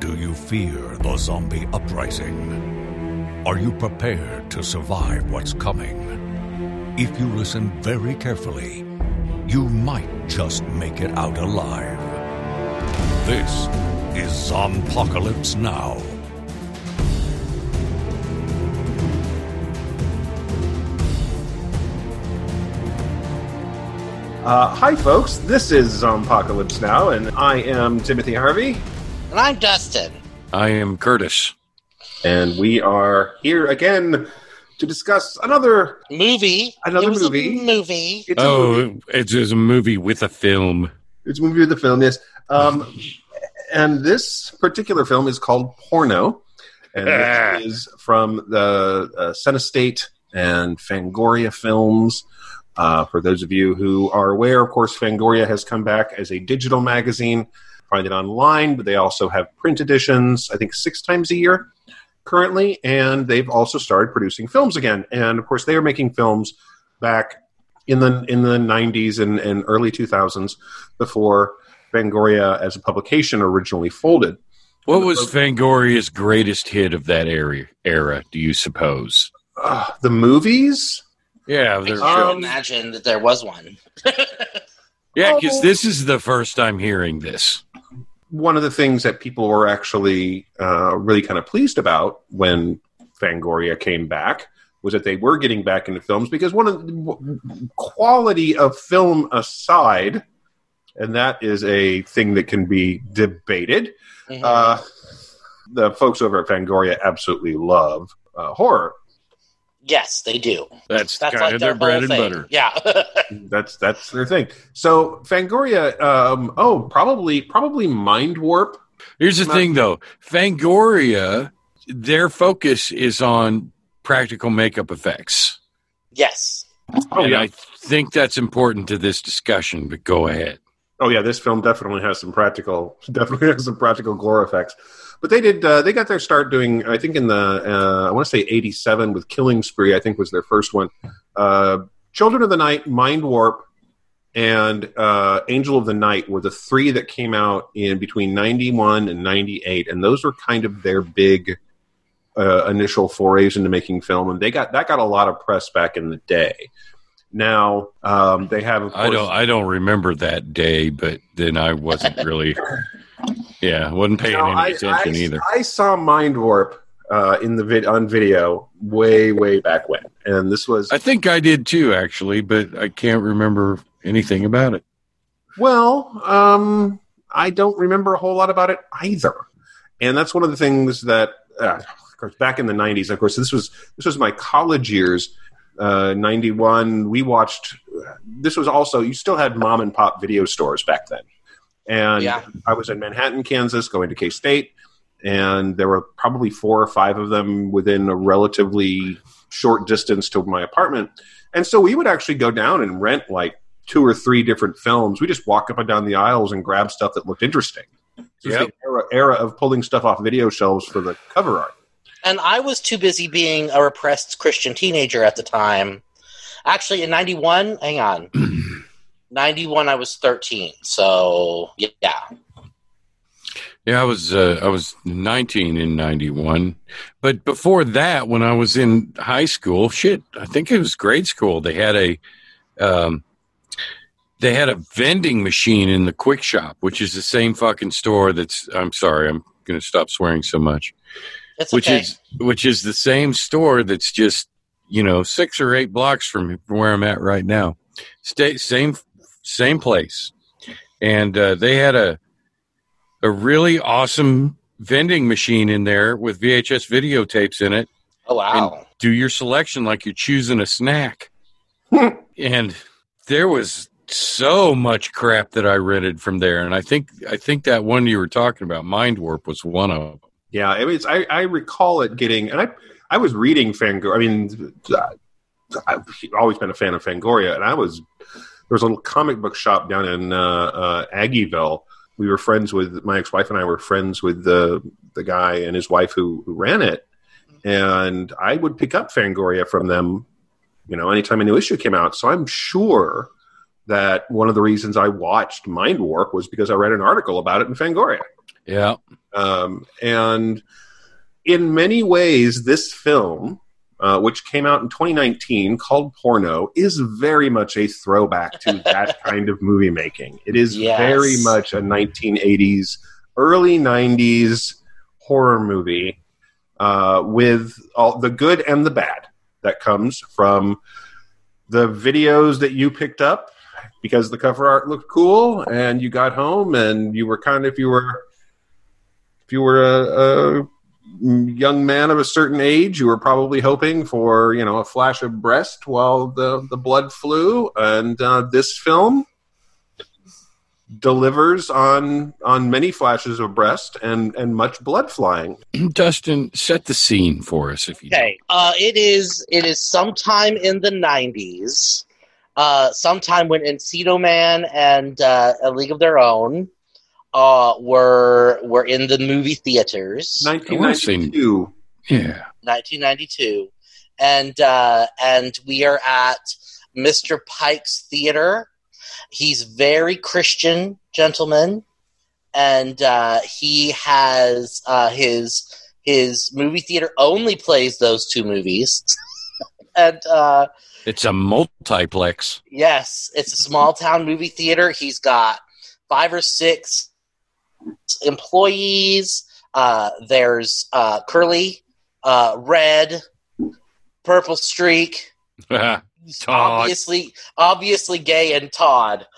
Do you fear the zombie uprising? Are you prepared to survive what's coming? If you listen very carefully, you might just make it out alive. This is Zompocalypse Now. Uh, hi, folks. This is Zompocalypse Now, and I am Timothy Harvey, And I'm Dustin. I am Curtis. and we are here again to discuss another. Movie. Another It was movie. A movie. It's a movie. Oh, it's a movie with a film. It's a movie with a film, yes. Um, and this particular film is called Porno, and Ah. it is from the uh, Cinestate and Fangoria films. Uh, for those of you who are aware, of course, Fangoria has come back as a digital magazine. Find it online, but they also have print editions, I think six times a year currently, and they've also started producing films again. And of course, they are making films back in the in the 90s and, and early 2000s before Fangoria as a publication originally folded. What was Fangoria's greatest hit of that era? Era, do you suppose? Uh, the movies? Yeah, I they're- can't Um, imagine that there was one. yeah, Oh. because this is the first time hearing this. One of the things that people were actually uh, really kind of pleased about when Fangoria came back was that they were getting back into films because one of the quality of film aside, and that is a thing that can be debated. Mhm. Uh, the folks over at Fangoria absolutely love uh, horror. Yes, they do. That's, That's kind like of their, their bread and thing. butter. Yeah. That's that's their thing. So Fangoria, um, oh, probably probably Mind Warp. Here's the Not- thing, though Fangoria, their focus is on practical makeup effects. yes. Oh and yeah, I think that's important to this discussion, but go ahead. oh yeah. This film definitely has some practical, definitely has some practical gore effects. But they did. Uh, they got their start doing. I think in the uh, I want to say '87 with Killing Spree. I think was their first one. Uh, Children of the Night, Mind Warp, and uh, Angel of the Night were the three that came out in between '91 and '98, and those were kind of their big uh, initial forays into making film, and they got that got a lot of press back in the day. Now um, they have. Of I don't I don't remember that day, but then I wasn't really yeah, wasn't paying any I- attention I, either. I saw Mind Warp uh, in the vid- on video way way back when, and this was I think I did too, actually, but I can't remember anything about it. well. Um, I don't remember a whole lot about it either, and that's one of the things that, uh, of course, back in the '90s. Of course, this was this was my college years. Uh, 91 we watched this was also you still had mom and pop video stores back then and Yeah. I was in Manhattan, Kansas, going to K State, and there were probably four or five of them within a relatively short distance to my apartment. And so we would actually go down and rent like two or three different films. We just walk up and down the aisles and grab stuff that looked interesting. This was Yep. the era, era of pulling stuff off video shelves for the cover art. And I was too busy being a repressed Christian teenager at the time. Actually, in 91, hang on. 91, I was 13. So, yeah. Yeah, I was uh, I was 19 in 91. But before that when I was in high school, shit, I think it was grade school, they had a um they had a vending machine in the quick shop, which is the same fucking store that's I'm sorry, I'm going to stop swearing so much. It's which okay. is which is the same store that's just you know six or eight blocks from where I'm at right now. Stay same same place, and uh, they had a a really awesome vending machine in there with VHS videotapes in it. oh, wow. Do your selection like you're choosing a snack, and there was so much crap that I rented from there, and I think I think that one you were talking about, Mind Warp, was one of them. Yeah, it was. I, I recall it getting, and I I was reading Fangoria. I mean, I've always been a fan of Fangoria, and I was there was a little comic book shop down in uh, uh, Aggieville. We were friends with my ex wife and I were friends with the the guy and his wife who, who ran it, and I would pick up Fangoria from them. You know, anytime a new issue came out, so I'm sure that one of the reasons I watched Mind Warp was because I read an article about it in Fangoria. Yeah. Um, and in many ways, this film, uh, which came out in 2019 called Porno, is very much a throwback to that kind of movie making. It is Yes. very much a 1980s, early 90s horror movie uh, with all the good and the bad that comes from the videos that you picked up because the cover art looked cool and you got home and you were kind of if you were if you were a, a young man of a certain age you were probably hoping for you know a flash of breast while the the blood flew and uh, this film delivers on on many flashes of breast and and much blood flying Dustin, set the scene for us if you Okay. Uh, it is it is sometime in the nineties. Uh, sometime when Encino Man and uh, A League of Their Own uh, were were in the movie theaters. 1992 Yeah. 1992, and uh, and we are at Mr. Pike's Theater. He's very Christian gentleman, and uh, he has uh, his his movie theater only plays those two movies, and uh, It's a multiplex. Yes, it's a small town movie theater. He's got five or six employees. Uh, there's uh, Curly, uh, Red, Purple Streak. Todd. Obviously, obviously gay and Todd.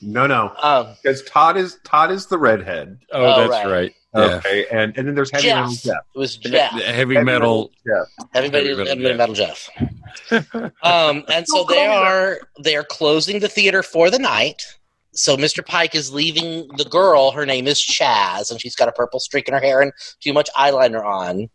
no no Um, because todd is todd is the redhead oh, Oh, that's right. right. Yeah. okay and and then there's heavy Jeff. metal jeff it was Jeff. Heavy metal. Jeff. Everybody, Heavy Metal everybody metal Jeff. um, and so they are they are closing the theater for the night. So Mr. Pike is leaving the girl. Her name is Chaz, and she's got a purple streak in her hair and too much eyeliner on.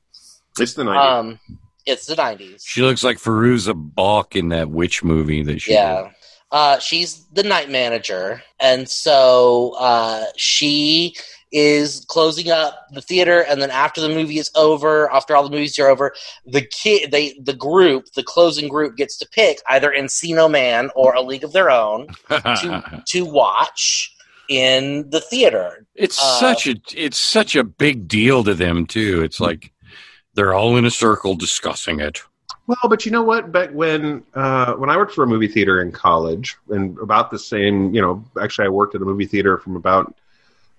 it's the 90s Um, it's the nineties. She looks like Fairuza Balk in that witch movie that she Yeah. Uh, she's the night manager, and so uh, she is closing up the theater. And then after the movie is over, after all the movies are over, the kid, they, the group, the closing group, gets to pick either Encino Man or A League of Their Own to to watch in the theater. it's uh, such a it's such a big deal to them too. It's like they're all in a circle discussing it. Well, but you know what? Back when uh, when I worked for a movie theater in college, and about the same, you know, actually, I worked at a movie theater from about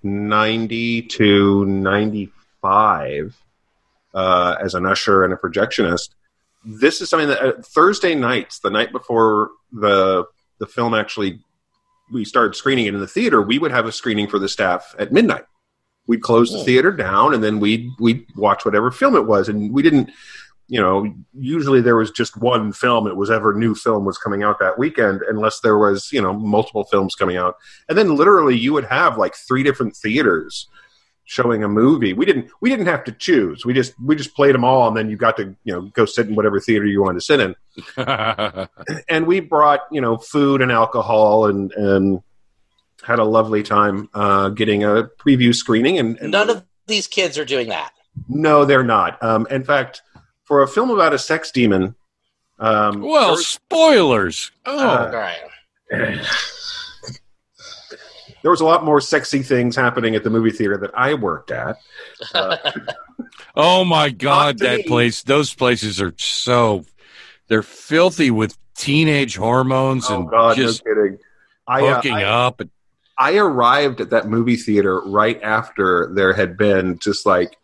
ninety to ninety five uh, as an usher and a projectionist. This is something that uh, Thursday nights, the night before the the film actually we started screening it in the theater, we would have a screening for the staff at midnight. We'd close the Oh. theater down, and then we'd we'd watch whatever film it was, and we didn't you know, usually there was just one film. It was ever new film was coming out that weekend, unless there was, you know, multiple films coming out. And then literally you would have like three different theaters showing a movie. We didn't we didn't have to choose. We just we just played them all and then you got to, you know, go sit in whatever theater you wanted to sit in. And we brought, you know, food and alcohol and and had a lovely time uh, getting a preview screening and, and None of these kids are doing that. no, they're not. Um, in fact, for a film about a sex demon, um, well, there, spoilers. Oh, Uh, All right. there was a lot more sexy things happening at the movie theater that I worked at. Uh, oh my God, that me. place. Those places are so they're filthy with teenage hormones oh and God, just no kidding. I, uh, hooking I, up. I arrived at that movie theater right after there had been just like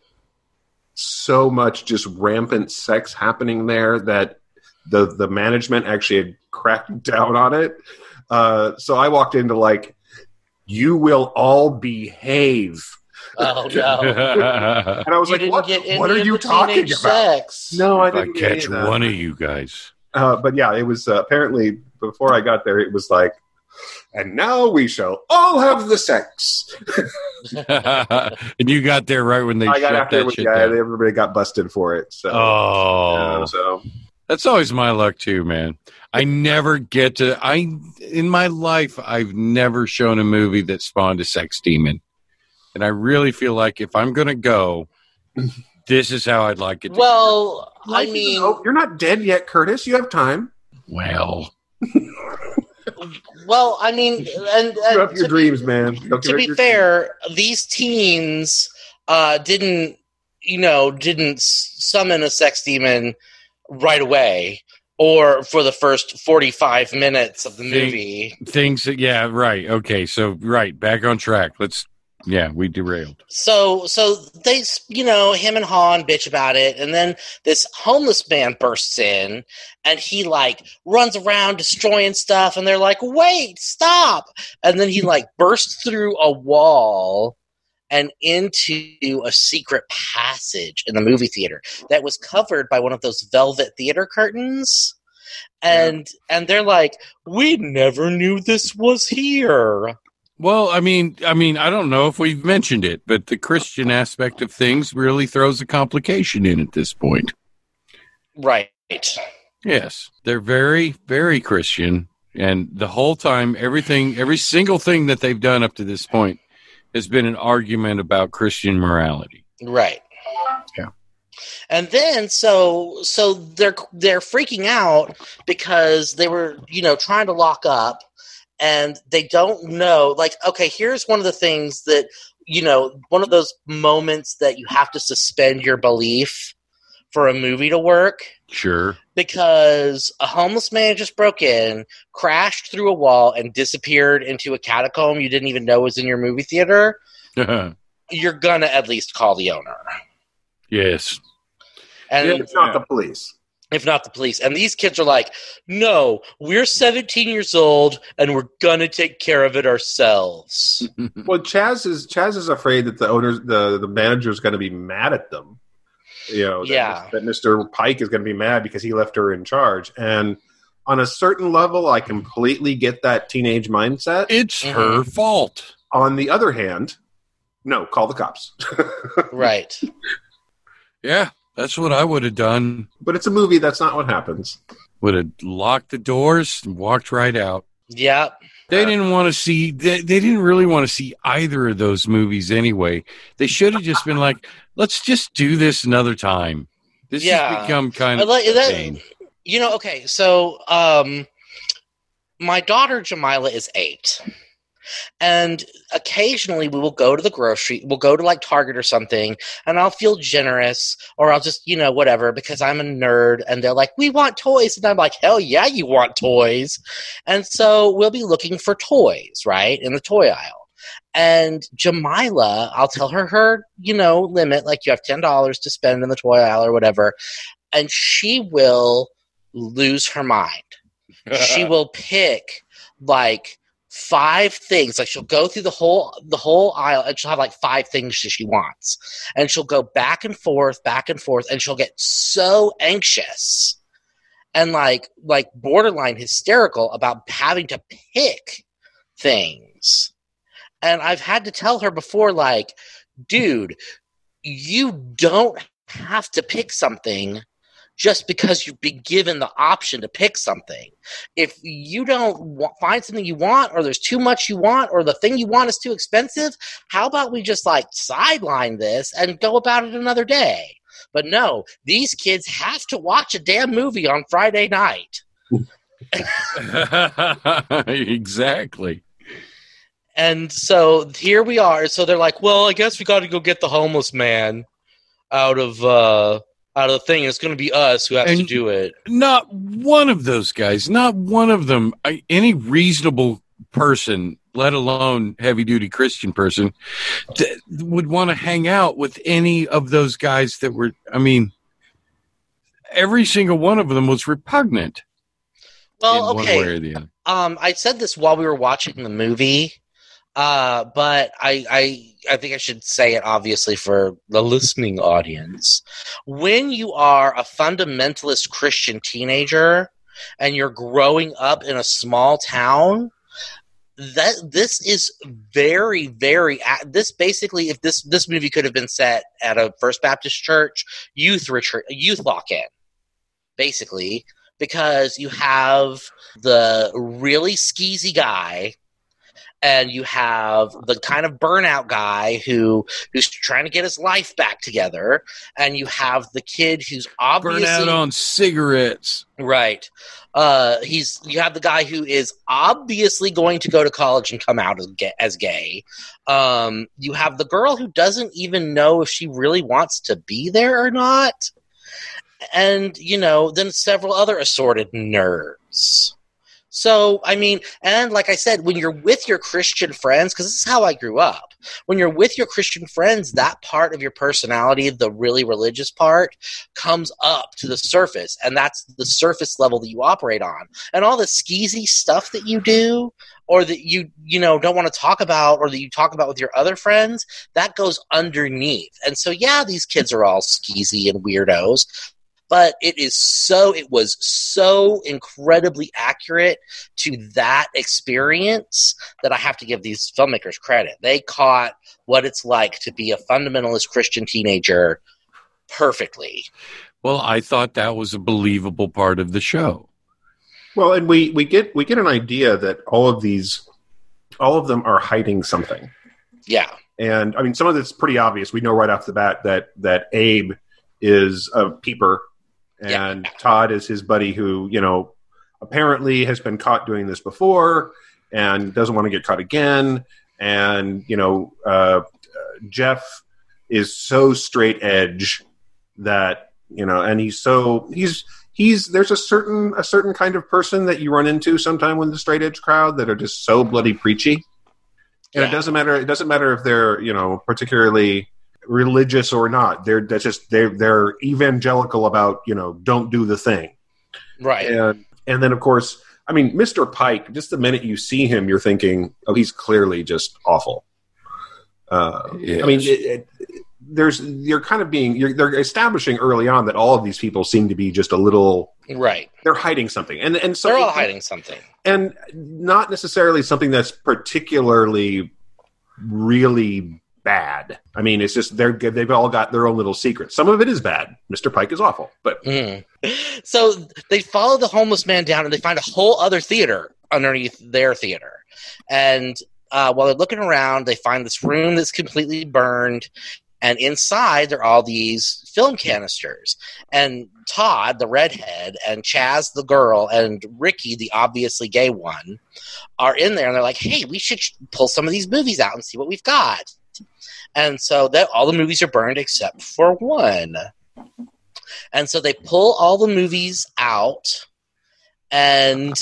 so much just rampant sex happening there that the the management actually had cracked down on it. Uh, so I walked into like, you will all behave. Oh no. And I was You like, what, get what are you talking about? Sex. No, I if I didn't get any catch of that. one of you guys. Uh, but yeah, it was uh, apparently before I got there, it was like, and now we shall all have the sex. and you got there right when they I got shut after that was, shit yeah, down. everybody got busted for it. So, Oh, yeah, so that's always my luck too, man. I never get to. I in my life, I've never shown a movie that spawned a sex demon, and I really feel like if I'm gonna go, this is how I'd like it. to Well, I Life is an mean, you're not dead yet, Curtis. You have time. well, well, I mean, and, and up your dreams, man. Don't to be fair, these teens uh, didn't, you know, didn't summon a sex demon right away or for the first 45 minutes of the movie. Things yeah, right. Okay. So, right. Back on track. Let's, yeah, we derailed. So, so they, you know, him and Han bitch about it, and then this homeless man bursts in, and he like runs around destroying stuff, and they're like, "Wait, stop!" And then he like bursts through a wall and into a secret passage in the movie theater that was covered by one of those velvet theater curtains. And and they're like, we never knew this was here. Well, I mean, I mean, I don't know if we've mentioned it, but the Christian aspect of things really throws a complication in at this point. Right. Yes, they're very, very Christian, and the whole time, everything, every single thing that they've done up to this point has been an argument about Christian morality. Right. Yeah. And then so so they're they're freaking out because they were, you know, trying to lock up and they don't know like okay, here's one of the things that you know, one of those moments that you have to suspend your belief for a movie to work Sure. because a homeless man just broke in, crashed through a wall and disappeared into a catacomb you didn't even know was in your movie theater. You're gonna at least call the owner. yes. And It's not the police. If not the police. And these kids are like, no, we're 17 years old and we're gonna take care of it ourselves. Well, Chaz is Chaz is afraid that the owners, the the manager is going to be mad at them. You know, that, Yeah. that Mr. Pike is going to be mad because he left her in charge. And on a certain level, I completely get that teenage mindset. It's Mhm. her fault. on the other hand, no, call the cops. right. Yeah, that's what I would have done. but it's a movie. That's not what happens. Would have locked the doors and walked right out. Yeah. They Uh, didn't want to see. They, they didn't really want to see either of those movies anyway. They should have just been like, "Let's just do this another time." This Yeah. has become kind of like- a that- You know, okay, so um my daughter Jamila is eight. And occasionally we will go to the grocery, we'll go to like Target or something, and I'll feel generous or I'll just, you know, whatever, because I'm a nerd and they're like, we want toys. And I'm like, hell yeah, you want toys. And so we'll be looking for toys, right, in the toy aisle. And Jamila, I'll tell her her, you know, limit, like you have $10 to spend in the toy aisle or whatever. And she will lose her mind she will pick like five things. Like she'll go through the whole the whole aisle and she'll have like five things she wants. And she'll go back and forth back and forth and she'll get so anxious and like like borderline hysterical about having to pick things. And i've had to tell her before like dude you don't have to pick something just because you've been given the option to pick something. If you don't wa- find something you want, or there's too much you want, or the thing you want is too expensive, how about we just like sideline this and go about it another day? But no, these kids have to watch a damn movie on Friday night. exactly. And so here we are. So they're like, well, I guess we got to go get the homeless man out of uh out of the thing. It's going to be us who has to do it. Not one of those guys, not one of them, I, any reasonable person, let alone heavy duty Christian person, th- would want to hang out with any of those guys that were, I mean, every single one of them was repugnant Well, okay. way or the other. Um, I said this while we were watching the movie, uh, but I, I, I think I should say it obviously for the listening audience. When you are a fundamentalist Christian teenager and you're growing up in a small town, that this is very, very. This basically, if this this movie could have been set at a First Baptist church youth retreat, youth lock in, basically, because you have the really skeezy guy and you have the kind of burnout guy who who's trying to get his life back together, and you have the kid who's obviously Burn out on cigarettes. Right. Uh, he's you have the guy who is obviously going to go to college and come out as gay. As gay. Um, you have the girl who doesn't even know if she really wants to be there or not, and you know, then several other assorted nerds. So, I mean, and like I said, when you're with your Christian friends, because this is how I grew up, when you're with your Christian friends, that part of your personality, the really religious part, comes up to the surface. And that's the surface level that you operate on. And all the skeezy stuff that you do, or that you, you know, don't want to talk about, or that you talk about with your other friends, that goes underneath. And so, yeah, these kids are all skeezy and weirdos, but it is so it was so incredibly accurate to that experience that I have to give these filmmakers credit. They caught what it's like to be a fundamentalist Christian teenager perfectly. Well, I thought that was a believable part of the show. Well, and we we get we get an idea that all of these, all of them are hiding something. Yeah. And I mean, some of it's pretty obvious. We know right off the bat that that Abe is a peeper, and Yeah. Todd is his buddy who you know apparently has been caught doing this before and doesn't want to get caught again. And you know, uh, Jeff is so straight edge that you know, and he's so he's he's there's a certain a certain kind of person that you run into sometime with the straight edge crowd that are just so bloody preachy. And it doesn't matter. It doesn't matter if they're you know particularly religious or not. They're that's just they're they're evangelical about you know don't do the thing. Right. And and then of course, I mean, Mr. Pike. Just the minute you see him, you're thinking, oh, he's clearly just awful. Uh, I mean, it, it, there's you're kind of being you're, they're establishing early on that all of these people seem to be just a little Right. they're hiding something, and and so They're all hiding something. and not necessarily something that's particularly really bad. I mean, it's just they're they've all got their own little secrets. Some of it is bad. Mr. Pike is awful, but Mm. So they follow the homeless man down and they find a whole other theater underneath their theater. And uh, while they're looking around, they find this room that's completely burned. And inside, there are all these film canisters. And Todd, the redhead, and Chaz, the girl, and Ricky, the obviously gay one, are in there. And they're like, hey, we should pull some of these movies out and see what we've got. And so that all the movies are burned except for one. And so they pull all the movies out and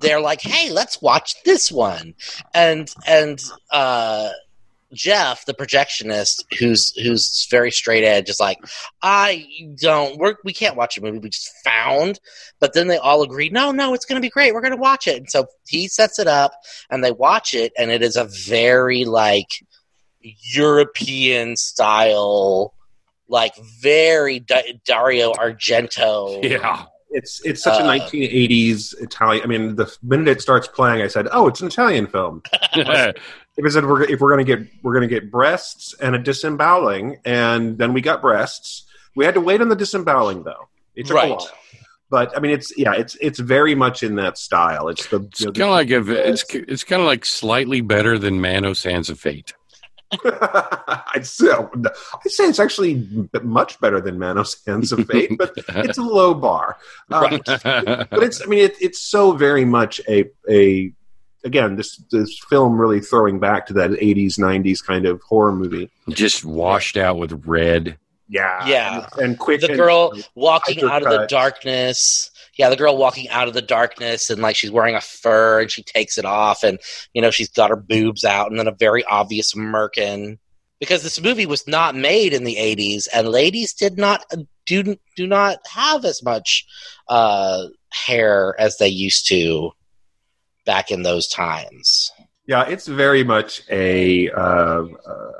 they're like, "Hey, let's watch this one." And and uh Jeff, the projectionist, who's who's very straight edge, is like, "I don't. We're, we can't watch a movie we just found." But then they all agree, "No, no, it's going to be great. We're going to watch it." And so he sets it up, and they watch it, and it is a very like European style, like very D- Dario Argento. yeah. it's it's such a Uh, 1980s Italian. I mean, the minute it starts playing, I said, "Oh, it's an Italian film." If it said we're if we're going to get we're going to get breasts and a disemboweling, and then we got breasts. We had to wait on the disemboweling though. It took a while. But I mean, it's yeah, it's it's very much in that style. It's the It's you know, kind of like a, it's it's kind of like slightly better than Manos Hands of Fate. I'd say I'd say it's actually much better than Manos Hands of Fate, but it's a low bar. Uh, but it's I mean it, it's so very much a a again this this film really throwing back to that 80s 90s kind of horror movie. Just washed out with red. Yeah, Yeah. and, and quick. the and- girl walking hyper out of the darkness. Yeah, the girl walking out of the darkness and like she's wearing a fur and she takes it off and you know she's got her boobs out and then a very obvious merkin because this movie was not made in the 80s and ladies did not do do not have as much uh hair as they used to back in those times. Yeah, it's very much a uh,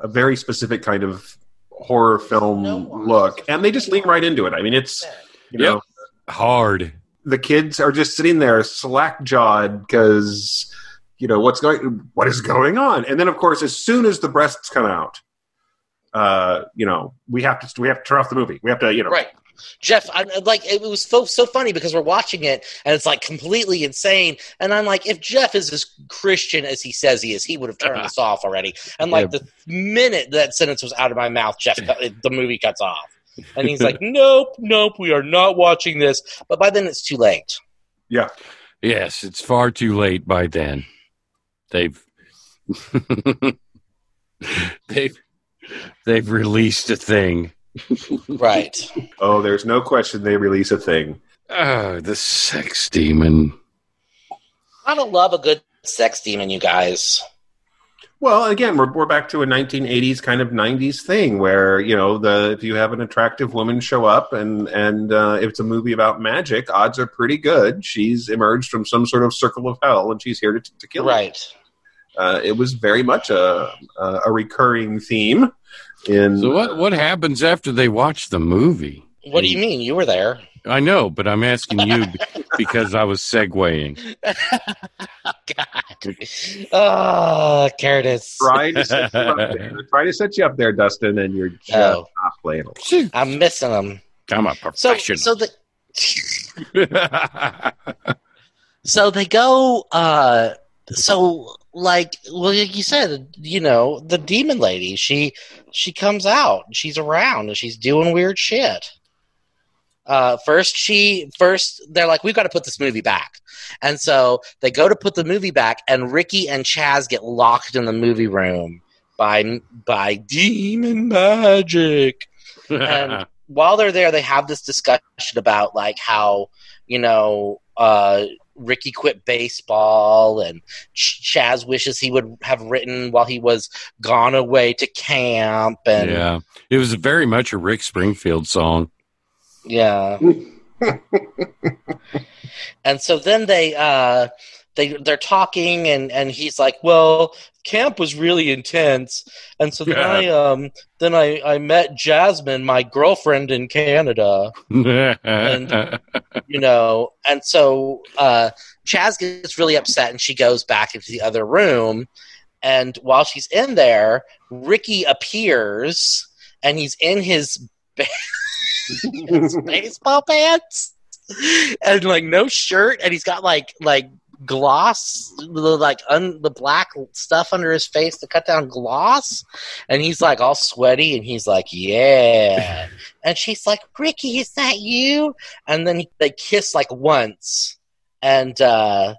a very specific kind of horror film look, and they just lean right into it. I mean, it's you know Yep. Hard. The kids are just sitting there slack jawed because you know what's going what is going on, and then of course as soon as the breasts come out, uh, you know we have to we have to turn off the movie. We have to you know Right. Jeff, I, like it was so so funny because we're watching it and it's like completely insane, and I'm like, if Jeff is as Christian as he says he is, he would have turned this off already. And like Yeah. the minute that sentence was out of my mouth, Jeff, the movie cuts off, and he's like, nope, nope, we are not watching this. But by then it's too late. Yeah. Yes, it's far too late by then. They've they've they've released a thing. Right. Oh, there's no question they release a thing. Oh, the sex demon. I don't love a good sex demon, you guys. Well, again, we're, we're back to a 1980s kind of 90s thing where you know the if you have an attractive woman show up and and uh, if it's a movie about magic, odds are pretty good she's emerged from some sort of circle of hell and she's here to, to kill. you. Right. Uh, it was very much a a, a recurring theme. In So what what happens after they watch the movie? What do you mean? You were there. I know, but I'm asking you because I was segueing. God. Oh, Curtis. trying to set you up there, trying to set you up there, Dustin, and you're just Oh. not playing along. I'm missing them. I'm a So, professional. so the so they go. uh So, like, well, like you said, you know, the demon lady. She she comes out. She's around and she's doing weird shit. Uh, first, she first they're like, we've got to put this movie back, and so they go to put the movie back, and Ricky and Chaz get locked in the movie room by by demon magic. and while they're there, they have this discussion about like how you know uh, Ricky quit baseball, and Ch- Chaz wishes he would have written while he was gone away to camp, and yeah, it was very much a Rick Springfield song. and so then they uh, they they're talking, and and he's like, well. Camp was really intense, and so then Yeah. I um then I, I met Jasmine, my girlfriend in Canada. And you know and so uh chaz gets really upset and she goes back into the other room and while she's in there ricky appears and he's in his baseball pants. And like no shirt. And he's got like like gloss the like un, the black stuff under his face to cut down gloss. And he's like all sweaty. And he's like yeah. And she's like ricky is that you? And then they kiss like once. And uh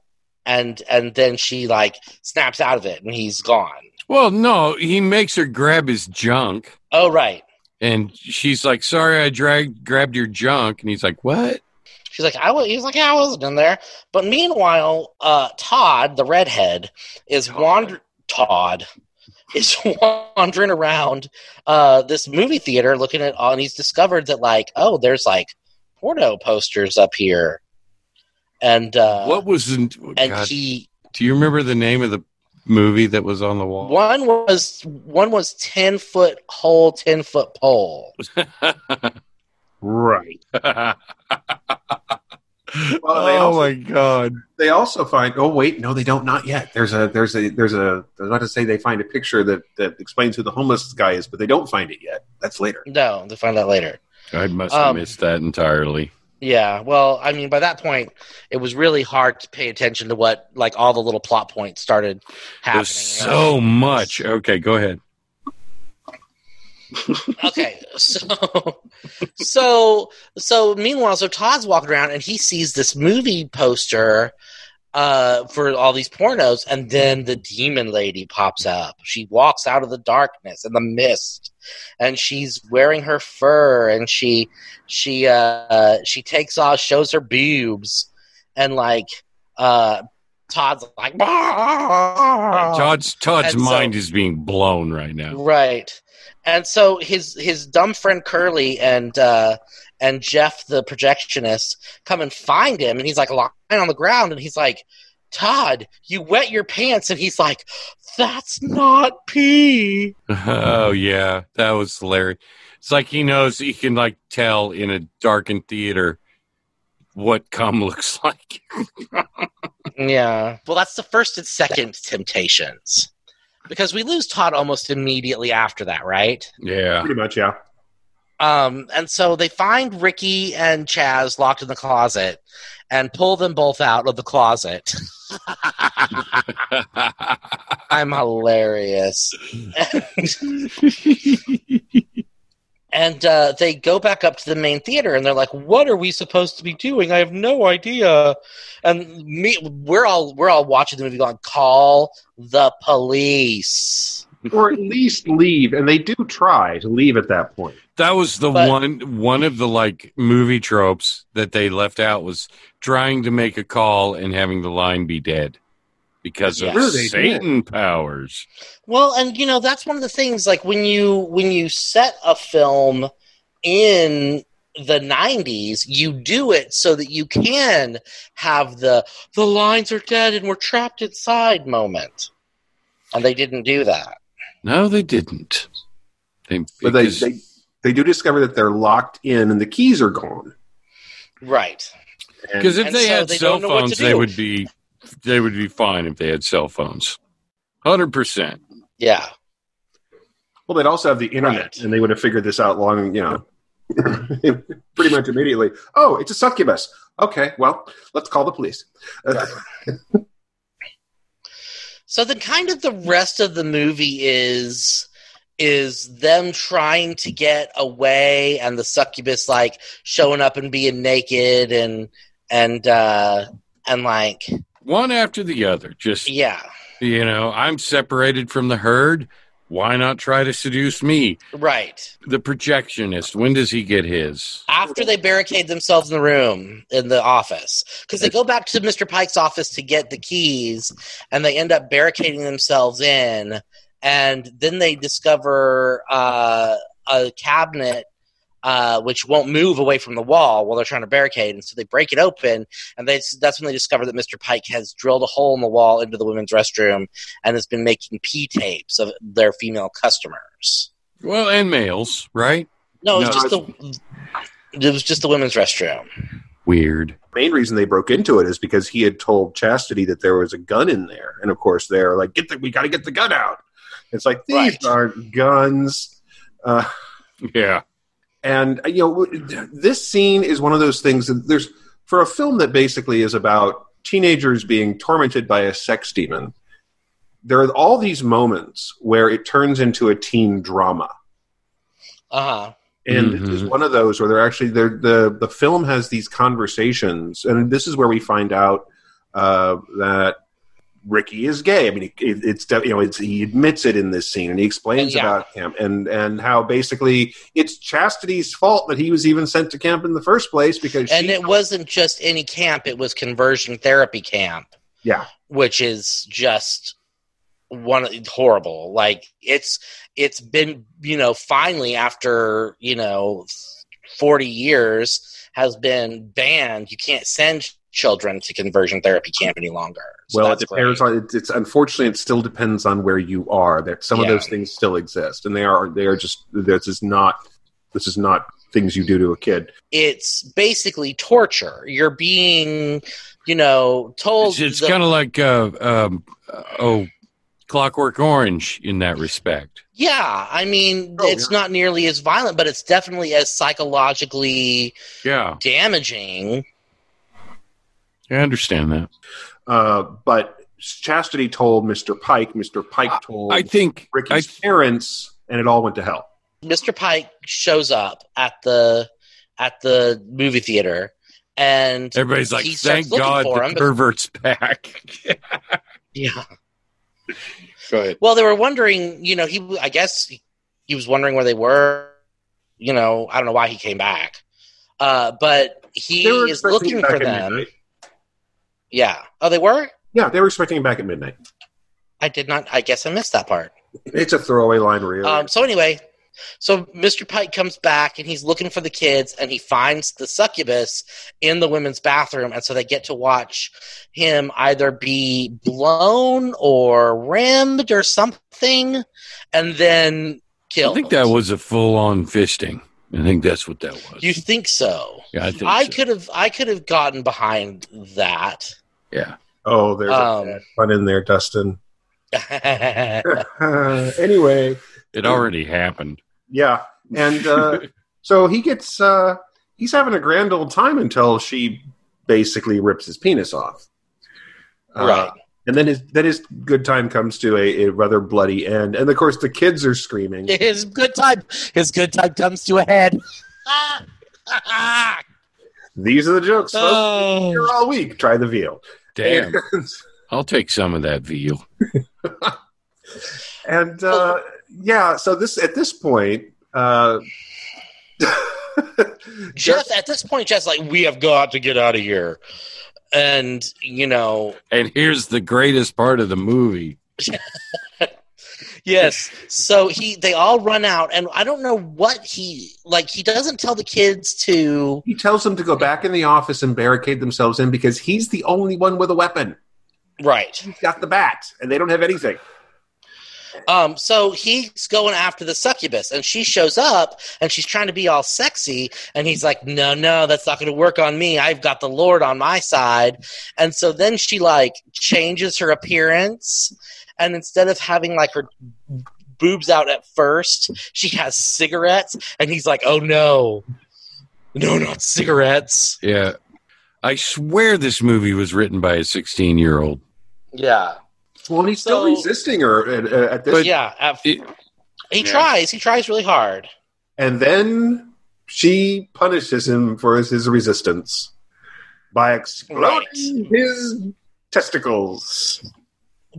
and and then she like snaps out of it. And he's gone. Well, no, he makes her grab his junk, oh right and she's like, "Sorry, I dragged grabbed your junk," and he's like, "What?" she's like i was he's like yeah i wasn't in there but meanwhile uh todd the redhead is Todd. wander todd is wandering around uh this movie theater looking at all and he's discovered that like oh there's like porno posters up here and uh what was in? and God, he do you remember the name of the movie that was on the wall? One was one was ten foot hole, ten foot pole. Right. Well, oh also- my god! They also find. Oh wait, no, they don't. Not yet. There's a. There's a. There's a. I was about to say they find a picture that that explains who the homeless guy is, but they don't find it yet. That's later. No, they find that later. I must have Um, missed that entirely. Yeah, well, I mean, by that point, it was really hard to pay attention to what like all the little plot points started happening. There's so much. Okay, go ahead. okay, so so so meanwhile, so Todd's walking around and he sees this movie poster uh for all these pornos and then the demon lady pops up. She walks out of the darkness and the mist and she's wearing her fur and she she uh she takes off shows her boobs and like uh Todd's like Todd's Todd's And so- mind is being blown right now. Right. And so his his dumb friend Curly and uh, and Jeff the projectionist come and find him, and he's like lying on the ground, and he's like, "Todd, you wet your pants," and he's like, "That's not pee." Oh yeah, that was hilarious. It's like he knows he can like tell in a darkened theater what cum looks like. Yeah. Well, that's the first and second temptations, because we lose Todd almost immediately after that, right? Yeah. Pretty much, yeah. Um, and so they find Ricky and Chaz locked in the closet and pull them both out of the closet. I'm hilarious. and uh, they go back up to the main theater and they're like what are we supposed to be doing i have no idea and me we're all we're all watching the movie going call the police or at least leave, and they do try to leave at that point. That was the But- one one of the like movie tropes that they left out was trying to make a call and having the line be dead because of Yes. They did. Satan powers. well and you know that's one of the things like when you when you set a film in the 90s you do it so that you can have the the lines are dead and we're trapped inside moment and they didn't do that No, they didn't. They, But they, they they do discover that they're locked in and the keys are gone. right Because if And they so had they cell don't know what to phones, they would be they would be fine if they had cell phones. Hundred percent. yeah well, they'd also have the internet, Right. and they would have figured this out long, you know, pretty much immediately. Oh, it's a succubus. Okay, well, let's call the police. So then kind of the rest of the movie is is them trying to get away and the succubus like showing up and being naked and and uh and like One after the other. Just yeah you know, I'm separated from the herd. Why not try to seduce me? right The projectionist. When does he get his? after they barricade themselves in the room in the office because they go back to mr pike's office to get the keys and they end up barricading themselves in and then they discover uh, a cabinet uh, which won't move away from the wall while they're trying to barricade and so they break it open and they, that's when they discover that mr pike has drilled a hole in the wall into the women's restroom and has been making p-tapes of their female customers Well, and males, right? no it was No, just the it was just the women's restroom Weird. main reason they broke into it is because he had told Chastity that there was a gun in there, and of course they're like, "Get the, we got to get the gun out." It's like these Right. aren't guns. Uh, Yeah. and uh, you know this scene is one of those things that there's for a film that basically is about teenagers being tormented by a sex demon there are all these moments where it turns into a teen drama uh-huh and Mhm. it's one of those where they're actually they're, the the film has these conversations and this is where we find out uh, that Ricky is gay. I mean, it, it, it's you know it's, he admits it in this scene, and he explains Yeah. about him and and how basically it's Chastity's fault that he was even sent to camp in the first place because and it wasn't just any camp it was conversion therapy camp yeah which is just one horrible like it's it's been you know finally after you know 40 years has been banned you can't send children to conversion therapy camp any longer So well, it depends great. on it's, it's unfortunately it still depends on where you are. That some of those things still exist, and they are they are just this is not this is not things you do to a kid. it's basically torture you're being you know told It's, it's the- kind of like uh, um, uh, oh, Clockwork Orange in that respect. yeah i mean Oh, it's not nearly as violent but it's definitely as psychologically Yeah, damaging I understand that. Uh, but Chastity told Mr. Pike. Mr. Pike told I think I, Ricky's parents, and it all went to hell. Mr. Pike shows up at the at the movie theater, and everybody's like, he "Thank God for the him, but- pervert's back." yeah. Go ahead. Well, they were wondering. You know, he I guess he, he was wondering where they were. You know, I don't know why he came back, uh, but he They is looking for them. midnight. Yeah. Oh, they were. Yeah, they were expecting him back at midnight. I did not. I guess I missed that part. It's a throwaway line, really. Um, so anyway, so Mr. Pike comes back and he's looking for the kids and he finds the succubus in the women's bathroom, and so they get to watch him either be blown or rammed or something, and then killed. I think that was a full-on fisting. I think that's what that was. You think so? yeah, I think I so. could have. I could have gotten behind that. Yeah, oh, there's um, a fun in there, Dustin. anyway, it already happened. yeah, and uh, So he gets uh, he's having a grand old time until she basically rips his penis off. Uh, Right. And then his then his good time comes to a, a rather bloody end, and of course the kids are screaming. His good time. His good time comes to a head. These are the jokes, folks. oh. Here all week. Try the veal. Damn. And, I'll take some of that veal. and, uh, yeah, so this at this point, uh, Jeff, at this point, Jeff's like, we have got to get out of here. And, you know, And here's the greatest part of the movie. Yes. So he, they all run out, and I don't know what he, like, he doesn't tell the kids to, he tells them to go back in the office and barricade themselves in because he's the only one with a weapon. right. He's got the bat, and they don't have anything. Um, so he's going after the succubus, and she shows up, and she's trying to be all sexy, and he's like, "No, no, that's not going to work on me. I've got the Lord on my side." And so then she like changes her appearance, and instead of having like her boobs out at first, she has cigarettes, and he's like, "Oh no, no, not cigarettes." Yeah. I swear this movie was written by a 16 year old. Yeah, Well, he's still So- resisting her at, at this, But- yeah. At, It- he Yeah. tries. He tries really hard. and then she punishes him for his, his resistance by exploding Right. his testicles.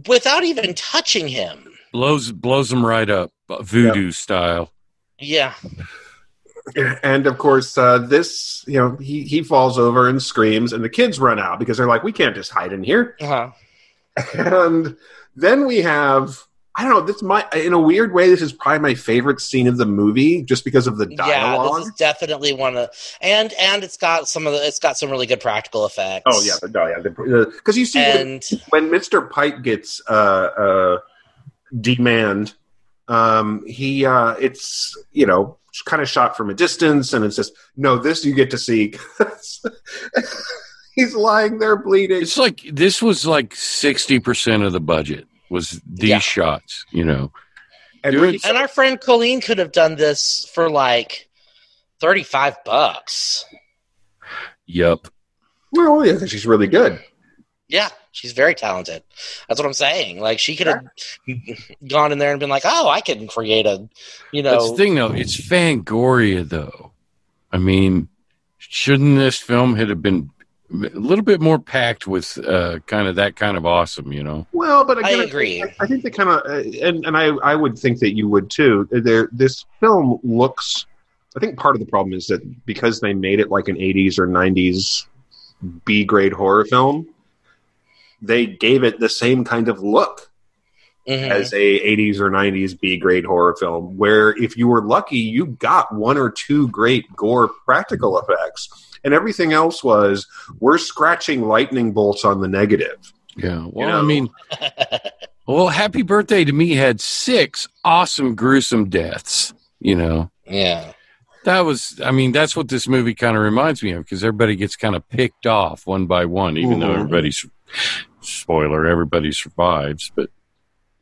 Without even touching him. blows blows him right up, voodoo style. Yeah. And of course, uh, this you know he he falls over and screams, and the kids run out because they're like, we can't just hide in here. Uh-huh. And then we have. I don't know. This my in a weird way. This is probably my favorite scene of the movie, just because of the Yeah, dialogue. this is definitely one of and and it's got some of the it's got some really good practical effects. oh yeah, no, yeah, because you see when- and when Mr. Pike gets uh, uh, demand, um, he uh, it's you know kind of shot from a distance, and it's just no. This you get to see. He's lying there bleeding. It's like this was like 60% of the budget was these Yeah. shots, you know. And Dude, and our friend Colleen could have done this for like thirty five bucks. Yep. well, yeah, she's really good. Yeah, she's very talented. That's what I'm saying. Like she could have gone in there and been like, "Oh, I can create a, you That's know, the thing though, it's Fangoria though. I mean, shouldn't this film have been a little bit more packed with uh, kind of that kind of awesome, you know? Well, but I agree. I, I think they kind of, uh, and and I I would think that you would too. There, this film looks. I think part of the problem is that because they made it like an '80s or '90s B grade horror film, they gave it the same kind of look mhm. as a 80s or 90s B grade horror film, where if you were lucky, you got one or two great gore practical effects. And everything else was we're scratching lightning bolts on the negative. Yeah. Well, know? I mean, well, Happy Birthday to Me had six awesome, gruesome deaths, you know? yeah, That was, I mean, that's what this movie kind of reminds me of because everybody gets kind of picked off one by one, even though Mhm. everybody's, spoiler, everybody survives. But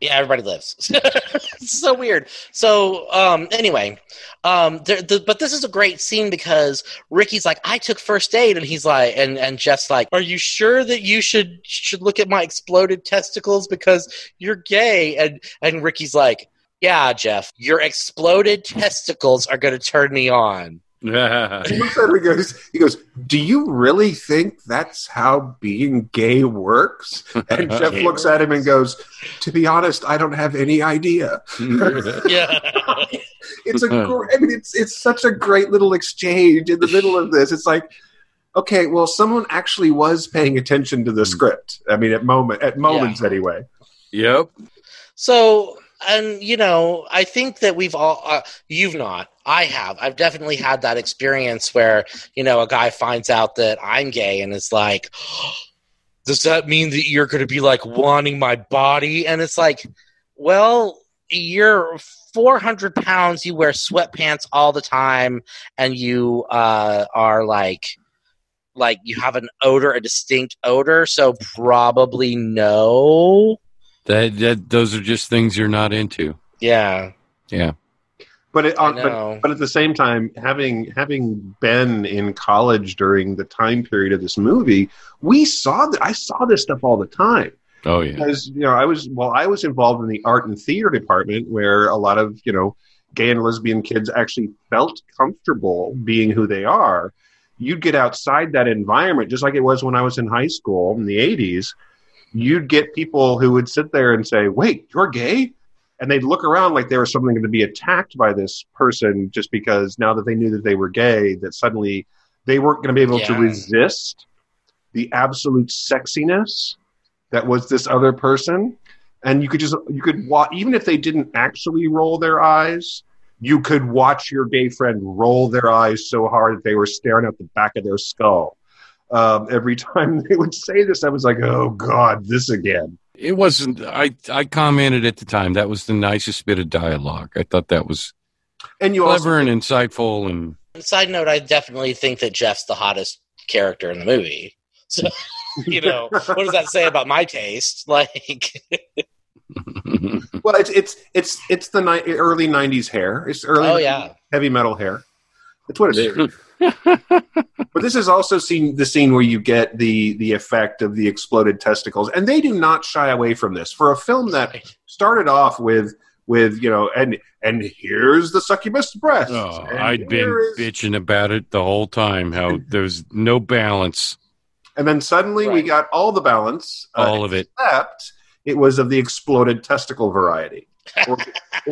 yeah, everybody lives. it's so weird. So, um, anyway, um, there, the, but this is a great scene because Ricky's like, "I took first aid," and he's like, and and Jeff's like, "Are you sure that you should should look at my exploded testicles because you're gay?" And and Ricky's like, "Yeah, Jeff, your exploded testicles are going to turn me on." He looks at her goes, he goes, Do you really think that's how being gay works? And Jeff looks at him and goes, To be honest, I don't have any idea. Yeah, It's a gr- I mean it's it's such a great little exchange in the middle of this. It's like okay, well someone actually was paying attention to the hmm. script. I mean at moment at moments anyway. yep. So, and you know, I think that we've all, uh, you've not, I have. I've definitely had that experience where, you know, a guy finds out that I'm gay and is like, does that mean that you're going to be like wanting my body? And it's like, well, you're 400 pounds, you wear sweatpants all the time, and you uh, are like, like you have an odor, a distinct odor. So probably no. That, that those are just things you're not into. Yeah. Yeah. But it, uh, but but at the same time, having having been in college during the time period of this movie, we saw that I saw this stuff all the time Oh yeah. because you know I was well I was involved in the art and theater department where a lot of you know gay and lesbian kids actually felt comfortable being who they are. You'd get outside that environment just like it was when I was in high school in the '80s. You'd get people who would sit there and say, "Wait, you're gay." And they'd look around like they were something to be attacked by this person just because now that they knew that they were gay, that suddenly they weren't going to be able to resist the absolute sexiness that was this other person. And you could just you could watch even if they didn't actually roll their eyes you could watch your gay friend roll their eyes so hard that they were staring at the back of their skull um, every time they would say this i was like oh god this again It wasn't. I I commented at the time that was the nicest bit of dialogue. I thought that was and you clever also and insightful and Side note: I definitely think that Jeff's the hottest character in the movie. So, you know, what does that say about my taste? Like, well it's it's it's it's the ni- early 90s hair it's early oh yeah, heavy metal hair that's what it is But this is also scene the scene where you get the the effect of the exploded testicles, and they do not shy away from this. For a film that started off with with you know, and and here's the succubus breast. oh, I'd been here is- bitching about it the whole time. How there's no balance. and then suddenly we got all the balance, uh, All of it. except it was of the exploded testicle variety, or,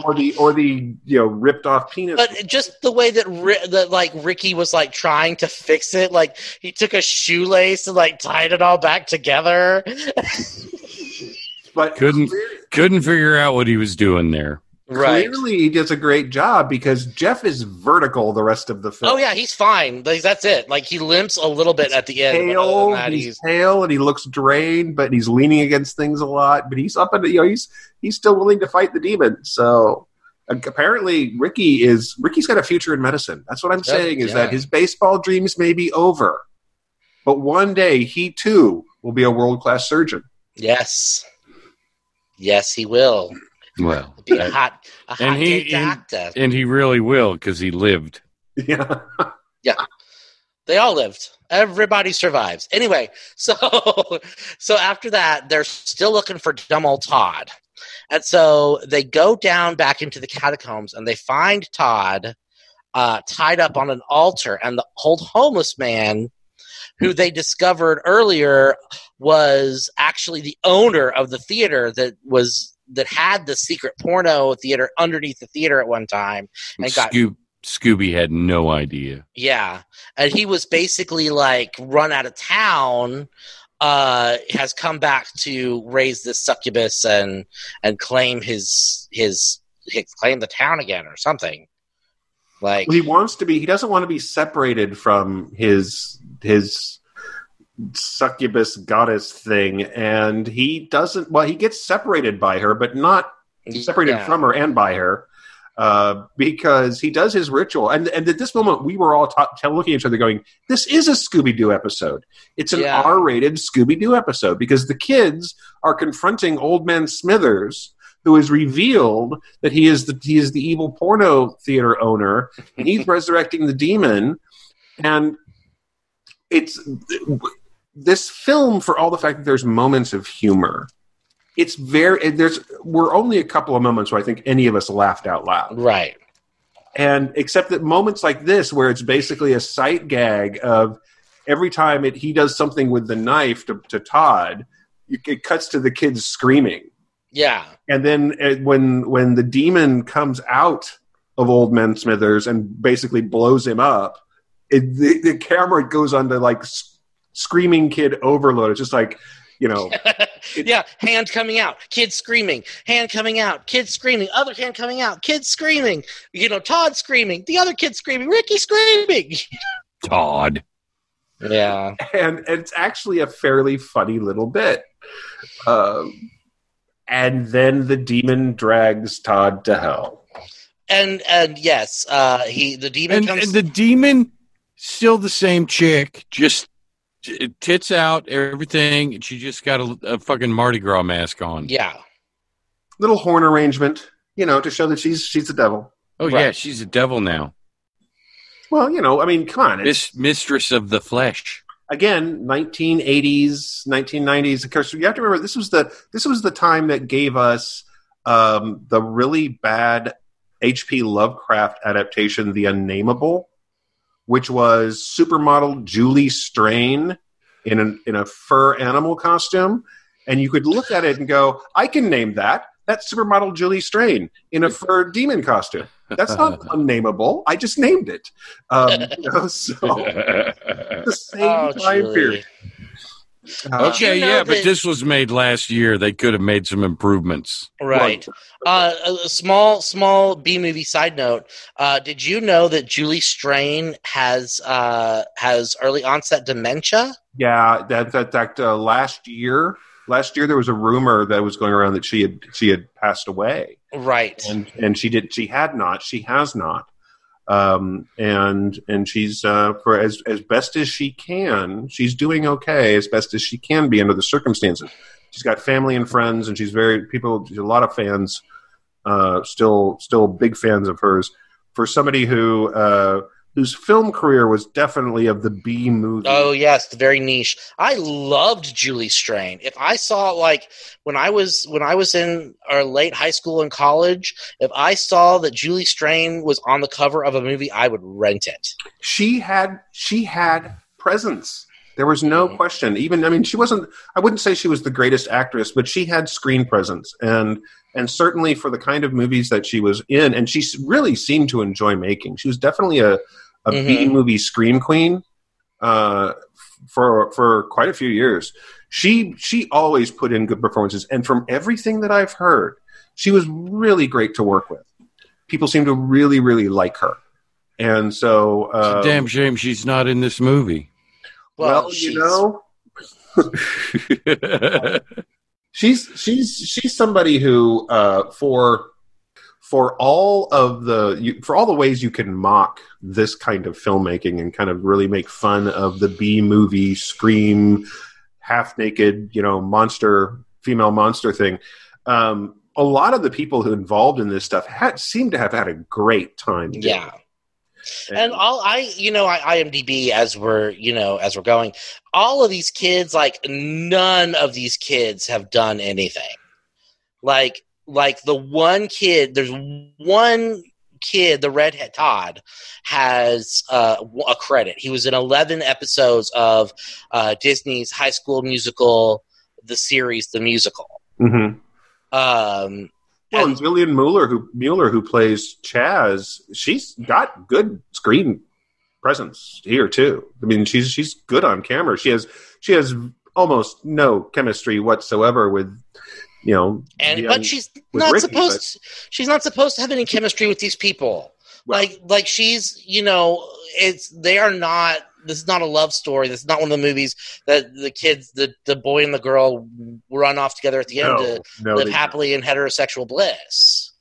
or the or the you know ripped off penis. but just the way that Ri- that like Ricky was like trying to fix it, like he took a shoelace and like tied it all back together. but Couldn't- clear- Couldn't figure out what he was doing there. Right. clearly he does a great job because Jeff is vertical the rest of the film. Oh yeah, he's fine. Like, that's it. Like he limps a little bit at the end. pale. that, he's, he's pale and he looks drained, but he's leaning against things a lot. But he's up and you know he's he's still willing to fight the demon. So apparently, Ricky is Ricky's got a future in medicine. That's what I'm Yeah, saying is yeah. that his baseball dreams may be over, but one day he too will be a world class surgeon. yes, yes, he will Well, be a hot, a hot And he- gay doctor. and he really will because he lived. Yeah, yeah, They all lived. Everybody survives. Anyway, so so after that, they're still looking for dumb old Todd, and so they go down back into the catacombs and they find Todd uh, tied up on an altar, and the old homeless man, who they discovered earlier, was actually the owner of the theater that was that had the secret porno theater underneath the theater at one time. And got- Scoo- Scooby had no idea. Yeah. And he was basically like run out of town, uh, has come back to raise this succubus and and claim his his, his claim the town again or something. Like Well, he wants to be. He doesn't want to be separated from his his succubus goddess thing, and he doesn't. Well, he gets separated by her, but not separated yeah. from her and by her uh, because he does his ritual. And, and at this moment, we were all ta- looking at each other going, This is a Scooby Doo episode. It's an Yeah. R rated Scooby Doo episode because the kids are confronting Old Man Smithers. Who is revealed that he is the he is the evil porno theater owner, and he's resurrecting the demon, and it's this film for all the fact that there's moments of humor it's very there's we're only a couple of moments where I think any of us laughed out loud. Right. And except that moments like this where it's basically a sight gag of every time it, he does something with the knife to, to Todd, it, cuts to the kids screaming. Yeah. And then uh, when when the demon comes out of Old Man Smithers and basically blows him up, it, the, the camera goes on to like screaming kid overload. It's just like you know yeah, hand coming out, kids screaming, hand coming out, kids screaming, other hand coming out, kids screaming, you know, Todd screaming, the other kid screaming, Ricky screaming. Todd. Yeah. and it's actually a fairly funny little bit. Um, and then the demon drags Todd to hell. And and yes, uh he the demon And, comes and the demon, still the same chick, just t- tits out, everything. She just got a, a fucking Mardi Gras mask on. Yeah. Little horn arrangement, you know, to show that she's she's the devil. Oh Right. yeah, she's a devil now. Well, you know, I mean, come on. It's, Miss mistress of the flesh. again, 1980s, 1990s. Of course, you have to remember this was the this was the time that gave us um, the really bad H.P. Lovecraft adaptation, The Unnameable, which was supermodel Julie Strain in a, in a fur animal costume, and you could look at it and go, "I can name that." That's supermodel Julie Strain in a fur demon costume. That's not unnameable. I just named it. Um, you know, so the same Oh, time Julie. period. Uh, okay, you know yeah, but this was made last year. They could have made some improvements. Right. Uh, a small, small B movie side note. Uh, did you know that Julie Strain has uh, has early onset dementia? Yeah, that that that uh, last year, last year there was a rumor that was going around that she had she had passed away, Right. and and she did she had not, she has not, um, and and she's uh, for as as best as she can, she's doing okay as best as she can be under the circumstances. She's got family and friends, and she's very people. She's a lot of fans, uh, still still big fans of hers. For somebody who uh, whose film career was definitely of the B movie. Oh yes, very niche. I loved Julie Strain. If I saw like when I was when I was in our late high school and college, if I saw that Julie Strain was on the cover of a movie, I would rent it. she had she had presence. There was no Mhm. question. Even I mean, she wasn't. I wouldn't say she was the greatest actress, but she had screen presence, and and certainly for the kind of movies that she was in, and she really seemed to enjoy making. She was definitely a a Mhm. B movie scream queen uh, for for quite a few years. She she always put in good performances, and from everything that I've heard, she was really great to work with. People seem to really really like her, and so It's uh, a damn shame she's not in this movie. well, she's- you know, she's she's she's somebody who uh, for for all of the you, for all the ways you can mock this kind of filmmaking and kind of really make fun of the B movie scream half naked you know monster female monster thing um, a lot of the people who involved in this stuff had seem to have had a great time yeah. And all I, you know, I IMDb as we're, you know, as we're going, all of these kids, like none of these kids have done anything. Like, like the one kid, there's one kid, the redhead Todd, has uh, a credit. He was in 11 episodes of uh, Disney's High School Musical, the series, the musical. Mhm. Um, Well, and- and Jillian Mueller, who Mueller, who plays Chaz, she's got good screen presence here too. I mean, she's she's good on camera. She has she has almost no chemistry whatsoever with you know. and but she's not Ricky, supposed she's not supposed to have any chemistry with these people. Well- like like she's you know it's they are not this is not a love story. This is not one of the movies that the kids the the boy and the girl run off together at the end no, to no, live happily in heterosexual bliss.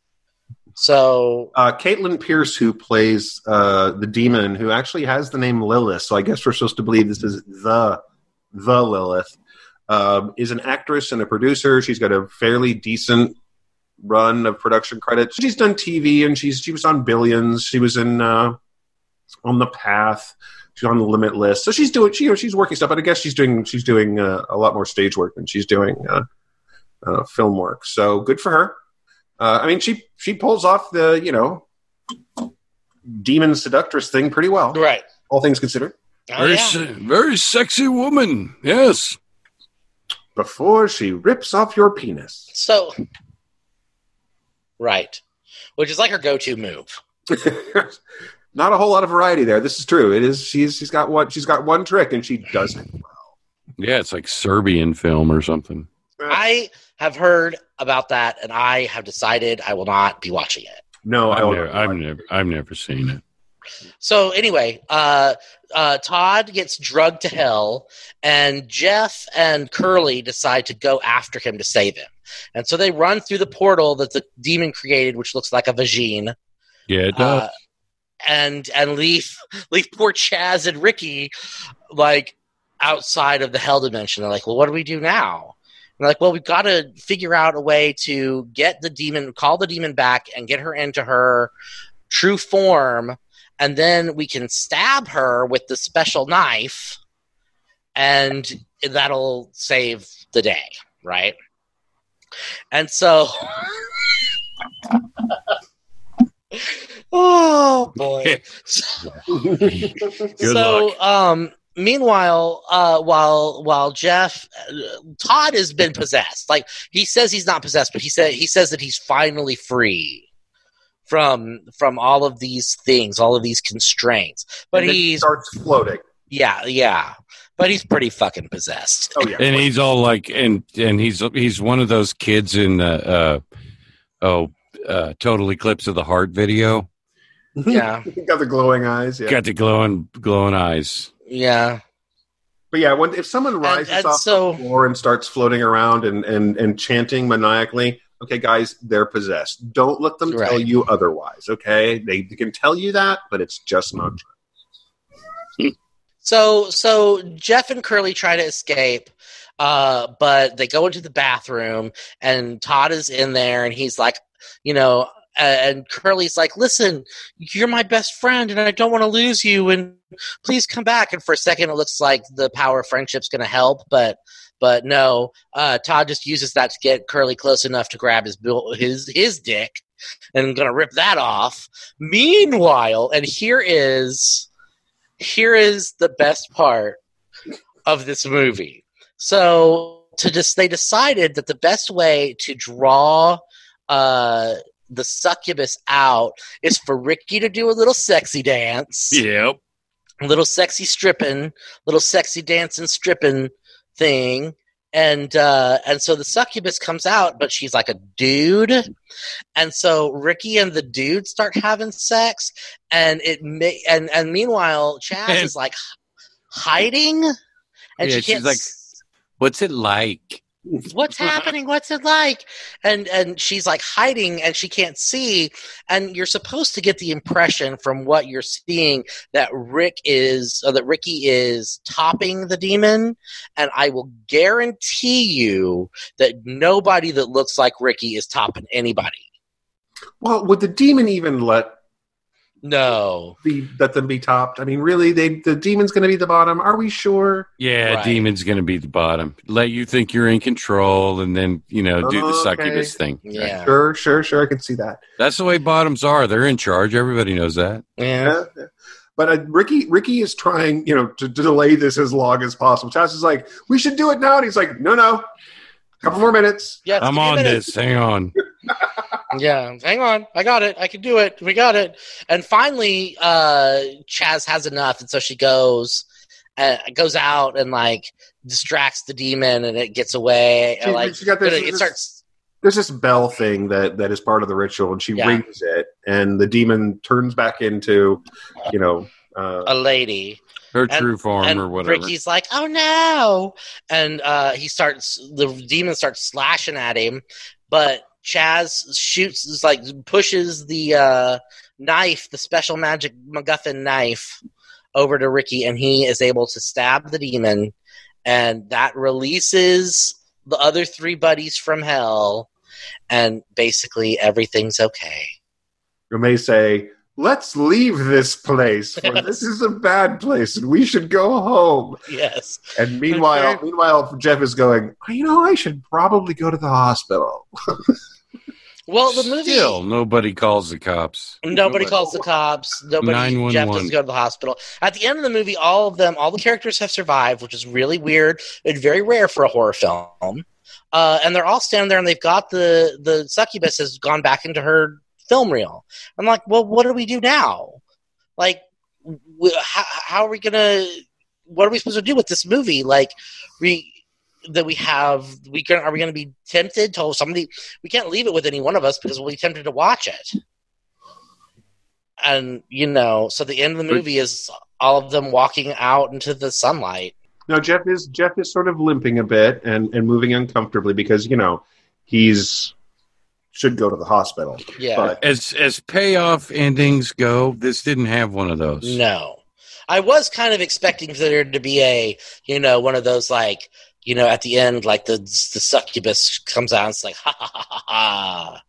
So Uh, Katelyn Pearce, who plays uh, the demon, who actually has the name Lilith, so I guess we're supposed to believe this is the the Lilith, um, is an actress and a producer. She's got a fairly decent run of production credits. She's done TV, and she's she was on Billions. She was in uh, on the Path. She's on the Limitless, so she's doing she you know, she's working stuff. But I guess she's doing she's doing uh, a lot more stage work than she's doing uh, uh, film work. So good for her. Uh, I mean, she she pulls off the you know demon seductress thing pretty well, right all things considered. oh, very, yeah. se- very sexy woman. Yes. Before she rips off your penis. so right which is like her go-to move Not a whole lot of variety there. This is true. It is. She's she's got one. She's got one trick, and she does it. Well. Yeah, it's like Serbian film or something. i have heard about that and i have decided i will not be watching it No, I I've don't. never, I've never, I've never seen it. So anyway, uh, uh, Todd gets drugged to hell, and Jeff and Curly decide to go after him to save him. And so they run through the portal that the demon created, which looks like a vagine, Yeah, it does. uh, and and leave leave poor Chaz and Ricky like outside of the hell dimension. They're like, well, what do we do now? And they're like, well, we've got to figure out a way to get the demon, call the demon back, and get her into her true form, and then we can stab her with the special knife, and that'll save the day, right? And so. oh boy. So um meanwhile uh while while jeff uh, todd has been possessed like he says he's not possessed but he said he says that he's finally free from from all of these things all of these constraints but he he's starts floating. yeah yeah but he's pretty fucking possessed Oh yeah, and he's all like, and and he's he's one of those kids in the uh, oh, uh, Total Eclipse of the Heart video. yeah got the glowing eyes. Yeah, Got the glowing glowing eyes. yeah but yeah, when if someone rises and off so- the floor and starts floating around and and and chanting maniacally, okay, guys, they're possessed. Don't let them tell you otherwise. Okay, they, they can tell you that, but it's just not true. So so Jeff and Curly try to escape, uh, but they go into the bathroom and Todd is in there and he's like, you know, and Curly's like, "Listen, you're my best friend, and I don't want to lose you. And please come back." And for a second, it looks like the power of friendship's going to help, but but no. Uh, Todd just uses that to get Curly close enough to grab his his his dick and going to rip that off. Meanwhile, and here is here is the best part of this movie. So to just they decided that the best way to draw uh the succubus out is for Ricky to do a little sexy dance, Yep. a little sexy stripping, little sexy dancing stripping thing. And uh, and so the succubus comes out, but she's like a dude, and so Ricky and the dude start having sex, and it may and and meanwhile Chaz And- is like hiding, and Yeah, she she's can't. like- What's it like? What's happening? What's it like? And and she's like hiding, and she can't see. And you're supposed to get the impression from what you're seeing that Rick is, or that Ricky is topping the demon. And I will guarantee you that nobody that looks like Ricky is topping anybody. Well, would the demon even let No. be let them be topped? I mean, really, they the demon's going to be the bottom. Are we sure? Yeah, Right. demon's going to be the bottom. Let you think you're in control, and then you know do the Okay. succubus thing. Yeah. Sure, sure, sure. I can see that. That's the way bottoms are. They're in charge. Everybody knows that. Yeah. Yeah. But uh, Ricky, Ricky is trying, you know, to, to delay this as long as possible. Chaz is like, "We should do it now," and he's like, "No, no, a couple more minutes." Yeah. I'm give me a on minute. this. Hang on. Yeah, hang on. I got it. I can do it. We got it. And finally, uh, Chaz has enough, and so she goes, uh, goes out and like distracts the demon, and it gets away. She- like she got this- it, this- starts. There's this bell thing that that is part of the ritual, and she Yeah. rings it, and the demon turns back into, you know, uh, A lady Her And- true form and or whatever. Ricky's like, "Oh no!" And uh, he starts. The demon starts slashing at him, but Chaz shoots, is like pushes the uh, knife, the special magic MacGuffin knife, over to Ricky, and he is able to stab the demon, and that releases the other three buddies from hell, and basically everything's okay. you may say, "Let's leave this place, for this is a bad place, and we should go home." Yes. And meanwhile, meanwhile, Jeff is going, "You know, I should probably go to the hospital." Well, the movie. Still, nobody calls the cops. Nobody calls the cops. Nobody. 911. Jeff doesn't go to the hospital. At the end of the movie, all of them, all the characters have survived, which is really weird and very rare for a horror film. Uh, and they're all standing there, and they've got the the succubus has gone back into her film reel. I'm like, well, what do we do now? Like, w- how, how are we gonna? What are we supposed to do with this movie? Like, we that we have we can are we going to be tempted to somebody? We can't leave it with any one of us because we'll be tempted to watch it. And you know so the end of the movie is all of them walking out into the sunlight. Now Jeff is Jeff is sort of limping a bit and and moving uncomfortably because you know he's should go to the hospital. yeah. But As as payoff endings go, this didn't have one of those. no. I was kind of expecting there to be a you know one of those like you know at the end like the the succubus comes out and it's like ha ha ha ha ha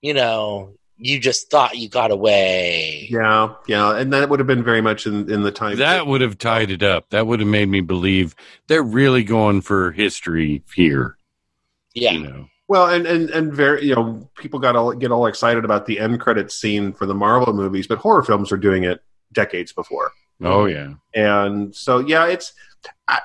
you know you just thought you got away. Yeah, yeah, and that would have been very much in, in the time That would have tied it up. That would have made me believe they're really going for history here. Yeah. You know. Well, and and and very, you know, people got all get all excited about the end credits scene for the Marvel movies, but horror films were doing it decades before, Oh yeah. and so yeah, it's. I,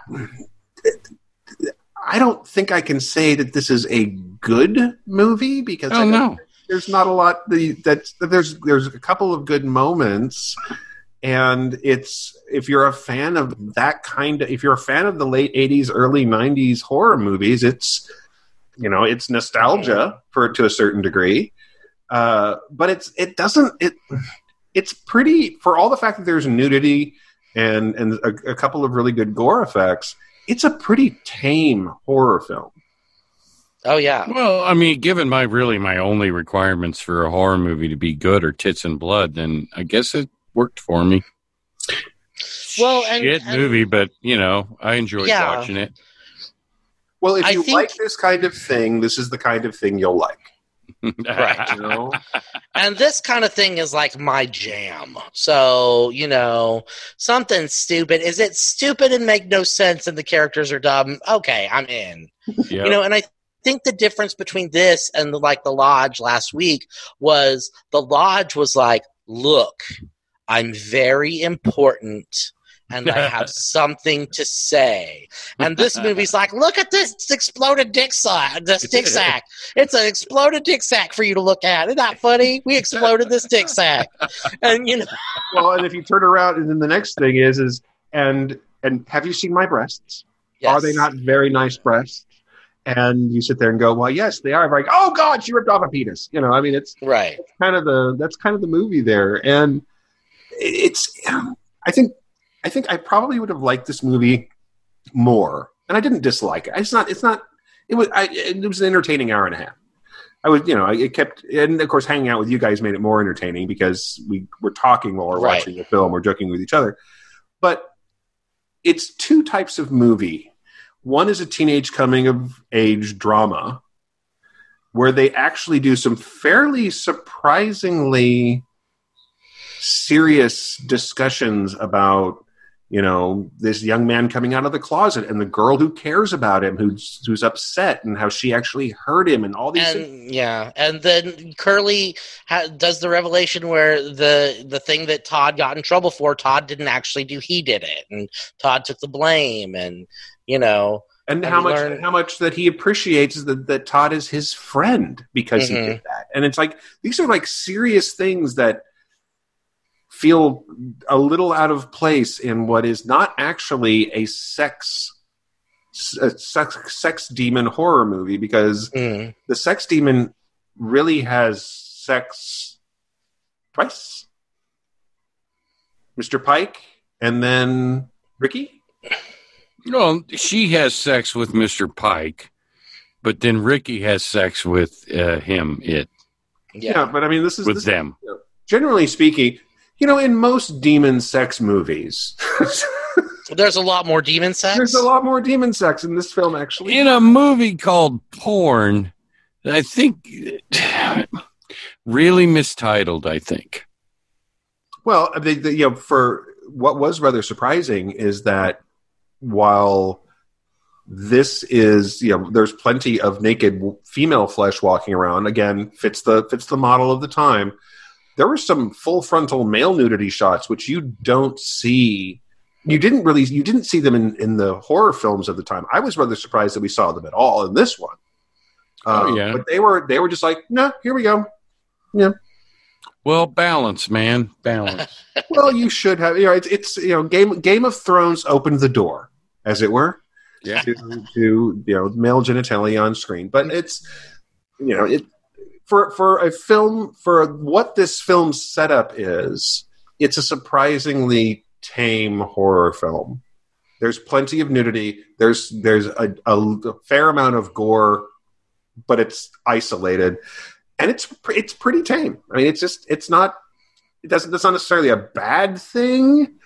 I don't think I can say that this is a good movie because Oh no. there's not a lot the that there's there's a couple of good moments. And it's if you're a fan of that kind of if you're a fan of the late 80s early 90s horror movies it's you know it's nostalgia for to a certain degree. Uh, but it's it doesn't it it's pretty for all the fact that there's nudity and and a, a couple of really good gore effects it's a pretty tame horror film Oh yeah. Well, I mean, given my really my only requirements for a horror movie to be good are tits and blood, then I guess it worked for me. Well, and- shit and- movie, but you know, I enjoyed Yeah. watching it. well if you think- like this kind of thing this is the kind of thing you'll like Right. you know And this kind of thing is like my jam. So, you know, something stupid. Is it stupid and make no sense and the characters are dumb? Okay, I'm in. Yep. You know, and I think the difference between this and the, like the lodge last week was the lodge was like, look, I'm very important and I have something to say. And this movie's like, look at this exploded dick sack, this dick sack. It's an exploded dick sack for you to look at. Isn't that funny? We exploded this dick sack. And you know, well, and if you turn around, and then the next thing is, is and and have you seen my breasts? Are they not very nice breasts? And you sit there and go, well, yes, they are. I'm like, oh God, she ripped off a penis. You know, I mean, it's right? kind of the that's kind of the movie there, and it's. I think, I think I probably would have liked this movie more, and I didn't dislike it. It's not. It's not. It was. I, it was an entertaining hour and a half. I was, you know, it kept, and of course, hanging out with you guys made it more entertaining because we were talking while we're Right. watching the film, we're joking with each other. But it's two types of movie. One is a teenage coming of age drama where they actually do some fairly surprisingly serious discussions about you know this young man coming out of the closet and the girl who cares about him who's who's upset and how she actually hurt him and all these things. And yeah, and then Curly ha- does the revelation where the the thing that Todd got in trouble for, Todd didn't actually do. He did it, and Todd took the blame. And you know, and and how much learn- how much that he appreciates that, that Todd is his friend because he Mhm. did that. And it's like these are like serious things that feel a little out of place in what is not actually a sex a sex sex demon horror movie because mm, the sex demon really has sex twice. Mr. Pike and then Ricky. No, she has sex with Mr. Pike, but then Ricky has sex with uh, him, it, yeah, but I mean, this is with this, them. generally speaking. You know, in most demon sex movies, there's a lot more demon sex. there's a lot more demon sex in this film. Actually, In a movie called Porn, I think really mistitled, I think. Well, they, they, you know, for what was rather surprising is that while this is, you know, there's plenty of naked female flesh walking around. Again, fits the fits the model of the time. There were some full frontal male nudity shots, which you don't see. You didn't really, you didn't see them in, in the horror films of the time. I was rather surprised that we saw them at all in this one. Oh, Um, yeah. but they were they were just like, no, here we go. Yeah. Well, balance, man, balance. well, you should have. You know, it's, it's you know, Game Game of Thrones opened the door, as it were, Yeah. to, to you know male genitalia on screen. But it's you know it for for a film for what this film's setup is. It's a surprisingly tame horror film. There's plenty of nudity. There's there's a, a fair amount of gore, but it's isolated, and it's it's pretty tame. I mean, it's just it's not it doesn't that's not necessarily a bad thing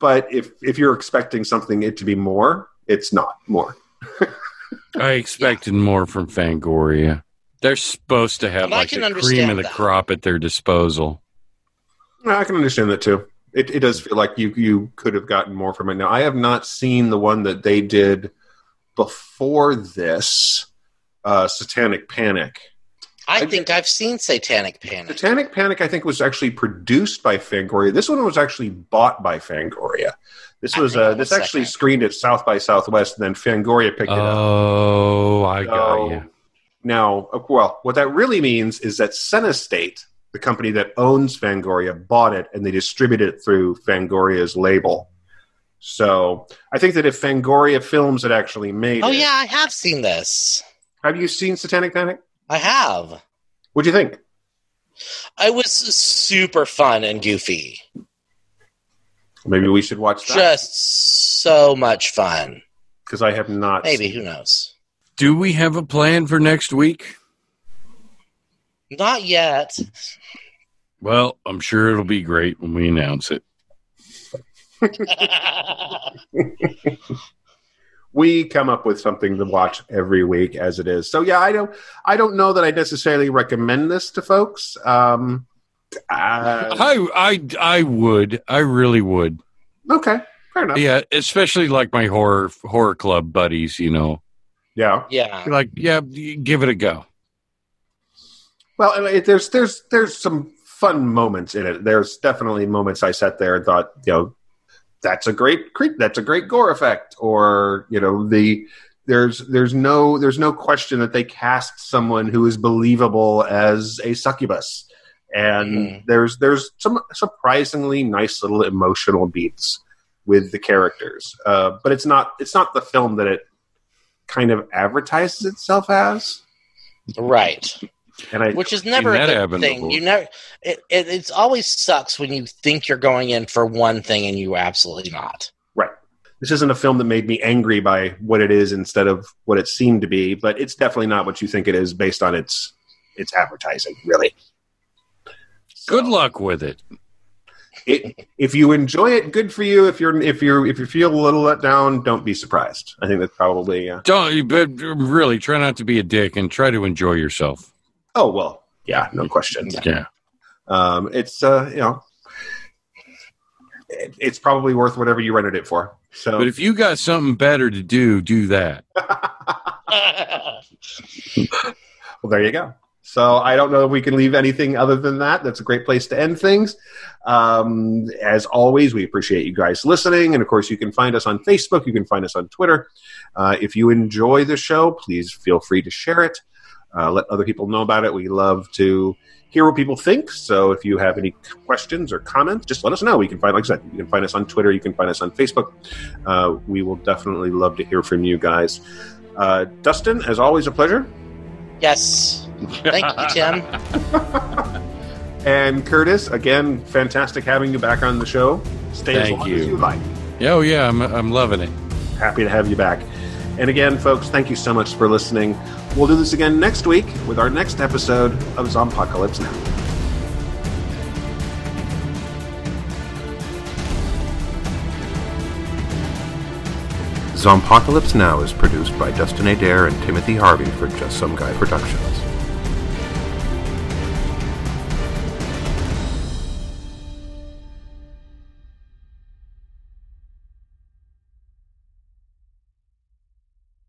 but if if you're expecting something it to be more it's not more I expected more from Fangoria. They're supposed to have And like can the cream of the that. crop at their disposal. I can understand that too. It, it does feel like you you could have gotten more from it. Now, I have not seen the one that they did before this, uh, Satanic Panic. I I- think I've seen Satanic Panic. Satanic Panic, I think, was actually produced by Fangoria. This one was actually bought by Fangoria. This was uh, this the actually second. screened at South by Southwest, and then Fangoria picked it up. Oh, I got you. Now, well, what that really means is that Cinestate, the company that owns Fangoria, bought it and they distribute it through Fangoria's label. So I think that if Fangoria Films had actually made Oh it, yeah, I have seen this. have you seen Satanic Panic? I have. What do you think? It was super fun and goofy. Maybe we should watch that Just so much fun. because I have not. Maybe who knows? Do we have a plan for next week? Not yet. Well, I'm sure it'll be great when we announce it. we come up with something to watch every week as it is. So yeah, I don't I don't know that I necessarily recommend this to folks. Um uh, I I I would. I really would. okay, fair enough. Yeah, especially like my horror horror club buddies, you know. Yeah. yeah. Like, yeah, give it a go. Well, it, there's there's there's some fun moments in it. There's definitely moments I sat there and thought, you know, that's a great creep. That's a great gore effect, or you know, the there's there's no there's no question that they cast someone who is believable as a succubus, and Mhm. there's there's some surprisingly nice little emotional beats with the characters. Uh, but it's not it's not the film that it kind of advertises itself as. Right. And I Which is never a good thing. before. You never. It, it it's always sucks when you think you're going in for one thing and you absolutely not. Right. This isn't a film that made me angry by what it is instead of what it seemed to be, but it's definitely not what you think it is based on its its advertising, really. Good luck with it. It, if you enjoy it, good for you. If you're if you're if you feel a little let down, don't be surprised. I think that's probably uh, Don't but really try not to be a dick and try to enjoy yourself. oh well, yeah, no question. Yeah. Um, it's uh, you know, it, it's probably worth whatever you rented it for. So But if you got something better to do, do that. Well, there you go. So I don't know if we can leave anything other than that. That's a great place to end things. Um, as always, we appreciate you guys listening. And of course, you can find us on Facebook. You can find us on Twitter. Uh, if you enjoy the show, please feel free to share it. Uh, let other people know about it. We love to hear what people think. So if you have any questions or comments, just let us know. We can find, like I said, you can find us on Twitter. You can find us on Facebook. Uh, we will definitely love to hear from you guys. Uh, Dustin, as always, a pleasure. yes. Thank you, Tim. And Curtis, again, fantastic having you back on the show. Stay as Thank long you. as you like. Oh yeah, I'm I'm loving it. Happy to have you back. And again, folks, thank you so much for listening. We'll do this again next week with our next episode of Zompocalypse Now. Zompocalypse Now is produced by Dustin Adair and Timothy Harvey for Just Some Guy Productions.